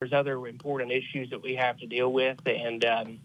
there's other important issues that we have to deal with, and um,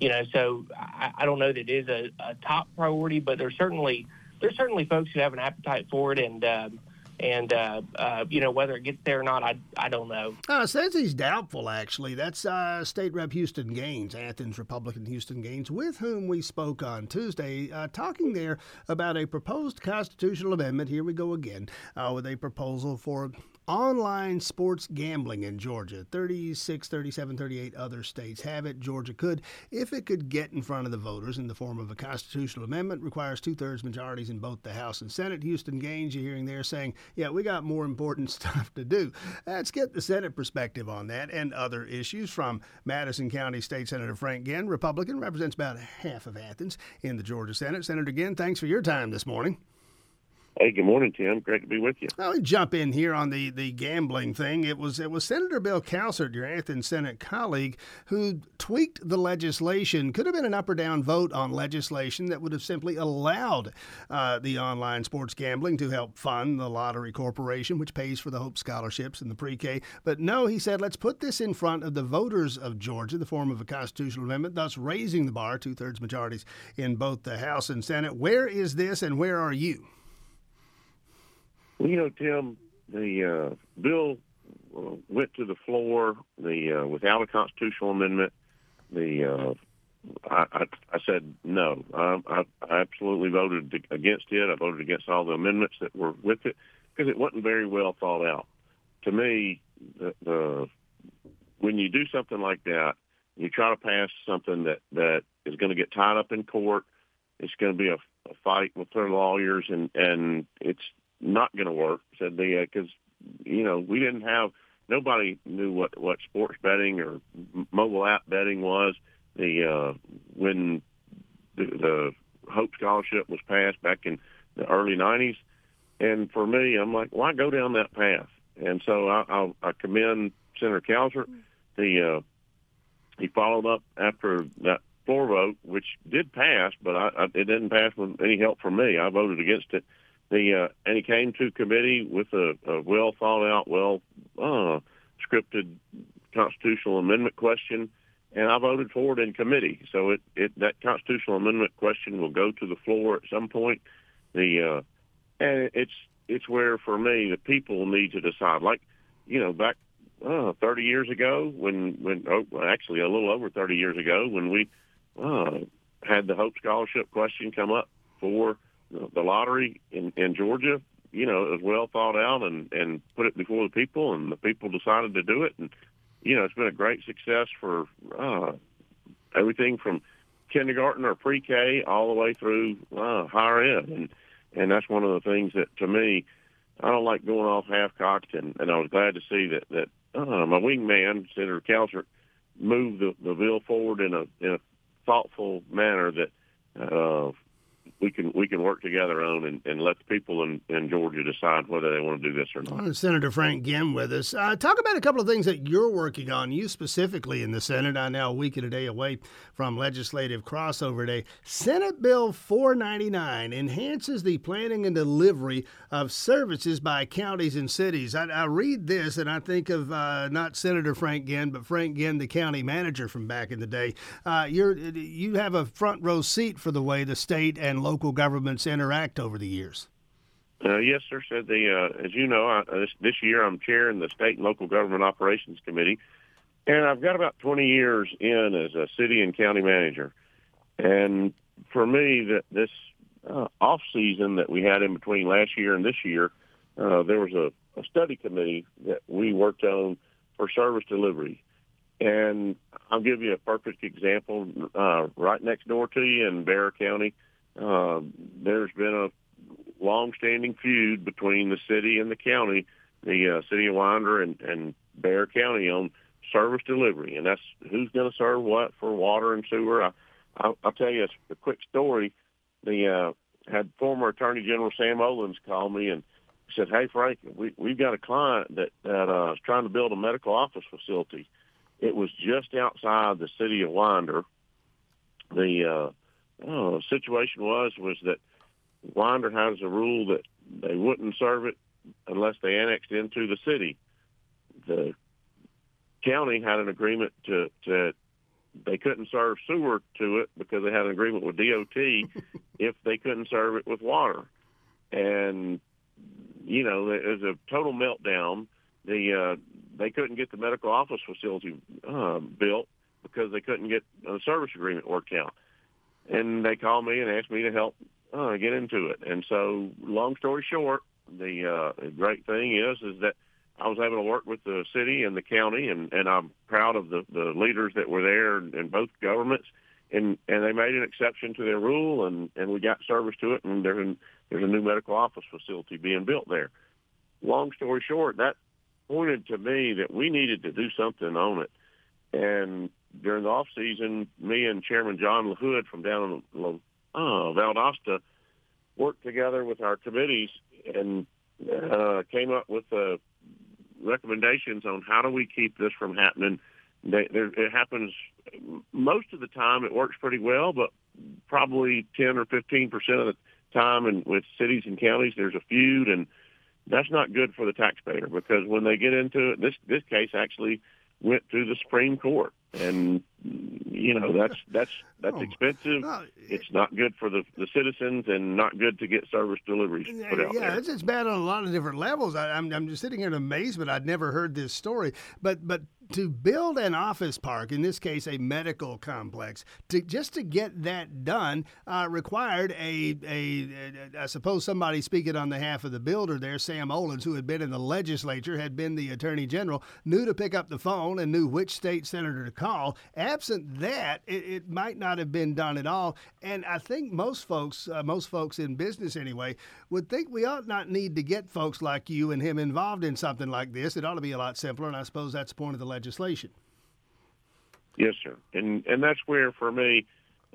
you know, so I, I don't know that it is a, a top priority, but there's certainly there's certainly folks who have an appetite for it, and um, and uh, uh, you know whether it gets there or not, I, I don't know. Uh, says he's doubtful. Actually, that's uh, State Rep Houston Gaines, Athens Republican Houston Gaines, with whom we spoke on Tuesday, uh, talking there about a proposed constitutional amendment. Here we go again uh, with a proposal for online sports gambling in Georgia. 36, 37, 38 other states have it. Georgia could, if it could get in front of the voters in the form of a constitutional amendment, requires two thirds majorities in both the House and Senate. Houston Gaines, you're hearing there saying, yeah, we got more important stuff to do. Let's get the Senate perspective on that and other issues from Madison County State Senator Frank Ginn, Republican, represents about half of Athens in the Georgia Senate. Senator Ginn, thanks for your time this morning. Hey, good morning, Tim. Great to be with you. I'll jump in here on the, the gambling thing. It was it was Senator Bill Cowsert, your Athens Senate colleague, who tweaked the legislation. Could have been an up or down vote on legislation that would have simply allowed uh, the online sports gambling to help fund the Lottery Corporation, which pays for the Hope scholarships and the pre-K. But no, he said, let's put this in front of the voters of Georgia, the form of a constitutional amendment, thus raising the bar, two thirds majorities in both the House and Senate. Where is this, and where are you? Well, you know, Tim, the uh, bill uh, went to the floor the uh, without a constitutional amendment. The uh, I, I, I said no. I, I, absolutely voted against it. I voted against all the amendments that were with it because it wasn't very well thought out. To me, the, the when you do something like that, you try to pass something that that is going to get tied up in court. It's going to be a, a fight with their lawyers, and and it's not going to work. Said the because uh, you know we didn't have nobody knew what what sports betting or mobile app betting was. The uh, when the, the Hope Scholarship was passed back in the early '90s, and for me, I'm like, why go down that path? And so I, I, I commend Senator Cowsert. The uh, he followed up after that floor vote, which did pass, but I, I, it didn't pass with any help from me. I voted against it the uh, and he came to committee with a, a well thought out, well uh, scripted constitutional amendment question, and I voted for it in committee. So it, it that constitutional amendment question will go to the floor at some point. The uh, and it's it's where for me the people need to decide. Like you know back uh, 30 years ago when when oh, actually a little over 30 years ago when we uh, had the Hope Scholarship question come up for the lottery in, in Georgia, you know, it was well thought out and, and put it before the people, and the people decided to do it. And, you know, it's been a great success for uh, everything from kindergarten or pre-K all the way through uh, higher ed. And, and that's one of the things that, to me, I don't like going off half-cocked, and, and I was glad to see that, that uh, my wingman, Senator Cowsert, moved the, the bill forward in a, in a thoughtful manner that uh, we can we can work together on and, and let the people in, in Georgia decide whether they want to do this or not. Senator Frank Ginn with us. Uh, talk about a couple of things that you're working on. You specifically in the Senate. I now a week and a day away from legislative crossover day. Senate Bill 499 enhances the planning and delivery of services by counties and cities. I, I read this and I think of uh, not Senator Frank Ginn, but Frank Ginn, the county manager from back in the day. Uh, you're you have a front row seat for the way the state and local local governments interact over the years? Uh, yes, sir. Said the uh, as you know, I, this, this year I'm chairing the state and local government operations committee, and I've got about 20 years in as a city and county manager. And for me, that this uh, off season that we had in between last year and this year, uh, there was a, a study committee that we worked on for service delivery. And I'll give you a perfect example. Uh, right next door to you in Barrow County, uh, there's been a long-standing feud between the city and the county, the uh, city of Winder and, and Barrow County on service delivery, and that's who's going to serve what for water and sewer. I, I, I'll tell you a, a quick story. The uh, had former Attorney General Sam Olens call me and said, "Hey Frank, we we've got a client that that uh, is trying to build a medical office facility. It was just outside the city of Winder. The uh, oh, the situation was was that Winder has a rule that they wouldn't serve it unless they annexed into the city. The county had an agreement to to they couldn't serve sewer to it because they had an agreement with DOT if they couldn't serve it with water. And you know, it was a total meltdown. The uh, they couldn't get the medical office facility uh, built because they couldn't get a service agreement worked out. And they called me and asked me to help uh, get into it. And so, long story short, the, uh, great thing is is that I was able to work with the city and the county, and, and I'm proud of the, the leaders that were there in, in both governments. And, and they made an exception to their rule, and, and we got service to it, and there's, there's a new medical office facility being built there. Long story short, that pointed to me that we needed to do something on it. And during the off season, me and Chairman John LaHood from down in uh, Valdosta worked together with our committees and uh, came up with uh, recommendations on how do we keep this from happening. They, it happens most of the time. It works pretty well, but probably ten or fifteen percent of the time, and with cities and counties, there's a feud, and that's not good for the taxpayer because when they get into it, this this case actually went through the Supreme Court, and you know that's that's that's oh, expensive. it's not good for the, the citizens and not good to get service deliveries put out yeah, there. it's, it's bad on a lot of different levels. I, I'm I'm just sitting here in amazement. I'd never heard this story, but but to build an office park, in this case a medical complex, to just to get that done uh, required a, a, a I suppose somebody speaking on the behalf of the builder there, Sam Olens, who had been in the legislature, had been the attorney general, knew to pick up the phone and knew which state senator to call. Absent that, it, it might not have been done at all. And I think most folks, uh, most folks in business anyway, would think we ought not need to get folks like you and him involved in something like this. It ought to be a lot simpler, and I suppose that's the point of the legislation. Yes, sir, and and that's where for me,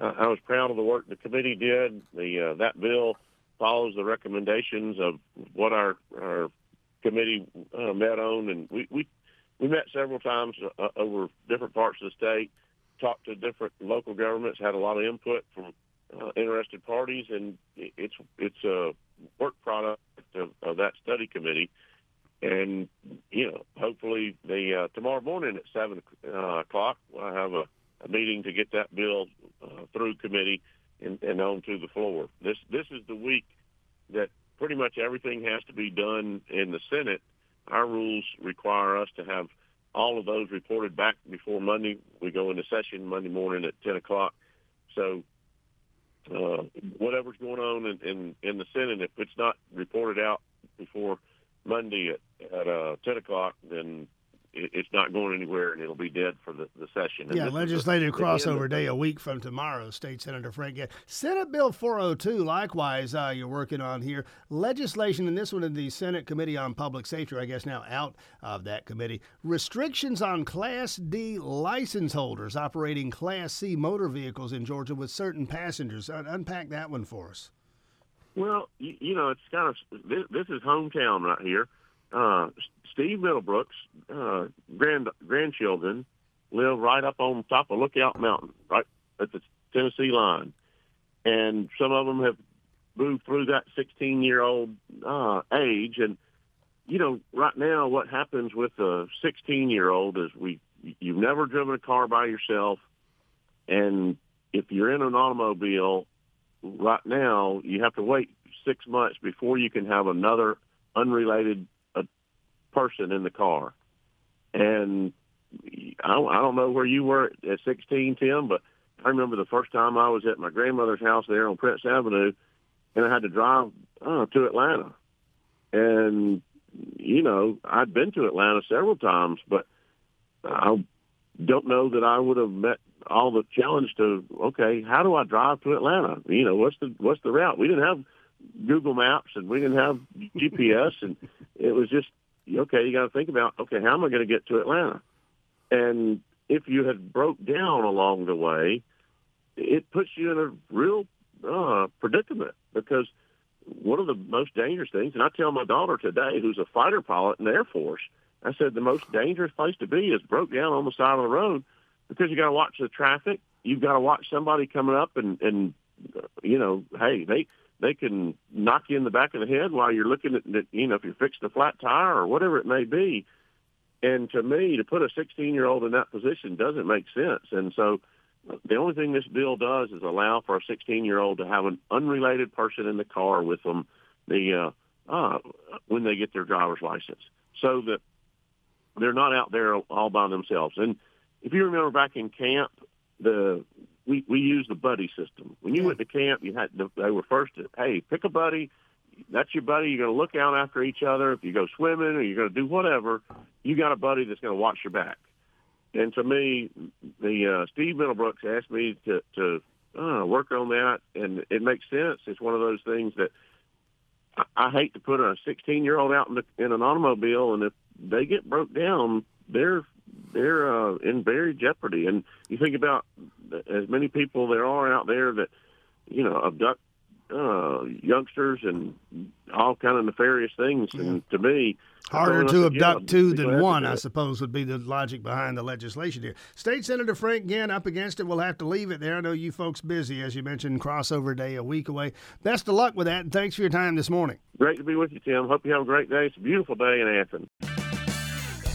uh, I was proud of the work the committee did. The uh, that bill follows the recommendations of what our our committee uh, met on, and we we we met several times uh, over different parts of the state, talked to different local governments, had a lot of input from uh, interested parties, and it's it's a work product of, of that study committee and you know, hopefully the uh, tomorrow morning at seven uh, o'clock, I have a, a meeting to get that bill uh, through committee and, and on to the floor. This this is the week that pretty much everything has to be done in the Senate. Our rules require us to have all of those reported back before Monday. We go into session Monday morning at ten o'clock. So uh, whatever's going on in, in in the Senate, if it's not reported out before Monday at, at uh, 10 o'clock, then it's not going anywhere and it'll be dead for the, the session. And yeah, legislative crossover day a week from tomorrow, State Senator Frank. Senate Bill 402, likewise, uh, you're working on here. Legislation, and this one in the Senate Committee on Public Safety, I guess now out of that committee. Restrictions on Class D license holders operating Class C motor vehicles in Georgia with certain passengers. unpack that one for us. Well, you, you know, it's kind of this, this is hometown right here. Uh, Steve Middlebrooks' uh, grand grandchildren live right up on top of Lookout Mountain, right at the Tennessee line, and some of them have moved through that 16 year old uh, age. And you know, right now, what happens with a 16 year old is we you've never driven a car by yourself, and if you're in an automobile right now you have to wait six months before you can have another unrelated person in the car. And I don't, I don't know where you were at 16, Tim, but I remember the first time I was at my grandmother's house there on Prince Avenue, and I had to drive uh, to Atlanta. And you know, I'd been to Atlanta several times, but I don't know that I would have met all the challenge to okay, how do I drive to Atlanta? You know, what's the what's the route? We didn't have Google Maps and we didn't have GPS, and it was just okay. You got to think about okay, how am I going to get to Atlanta? And if you had broke down along the way, it puts you in a real uh, predicament because one of the most dangerous things, and I tell my daughter today, who's a fighter pilot in the Air Force, I said the most dangerous place to be is broke down on the side of the road because you got to watch the traffic. You've got to watch somebody coming up and and you know, hey, they they can knock you in the back of the head while you're looking at, you know, if you're fixing a flat tire or whatever it may be. And to me, to put a 16 year old in that position doesn't make sense. And so the only thing this bill does is allow for a 16 year old to have an unrelated person in the car with them the uh, uh, when they get their driver's license, so that they're not out there all by themselves. And if you remember back in camp, the we we use the buddy system. When you yeah. went to camp, you had they were first to hey pick a buddy. That's your buddy. You're going to look out after each other. If you go swimming or you're going to do whatever, you got a buddy that's going to watch your back. And to me, the uh, Steve Middlebrooks asked me to to uh, work on that, and it makes sense. It's one of those things that I, I hate to put a 16 year old out in, the, in an automobile, and if they get broke down, they're they're uh, in very jeopardy. And you think about as many people there are out there that you know abduct uh, youngsters and all kind of nefarious things. Yeah. And to me, harder to abduct two than one, I suppose, would be the logic behind the legislation here. State Senator Frank Ginn up against it. We'll have to leave it there. I know you folks busy, as you mentioned, crossover day a week away. Best of luck with that, and thanks for your time this morning. Great to be with you, Tim. Hope you have a great day. It's a beautiful day in Athens.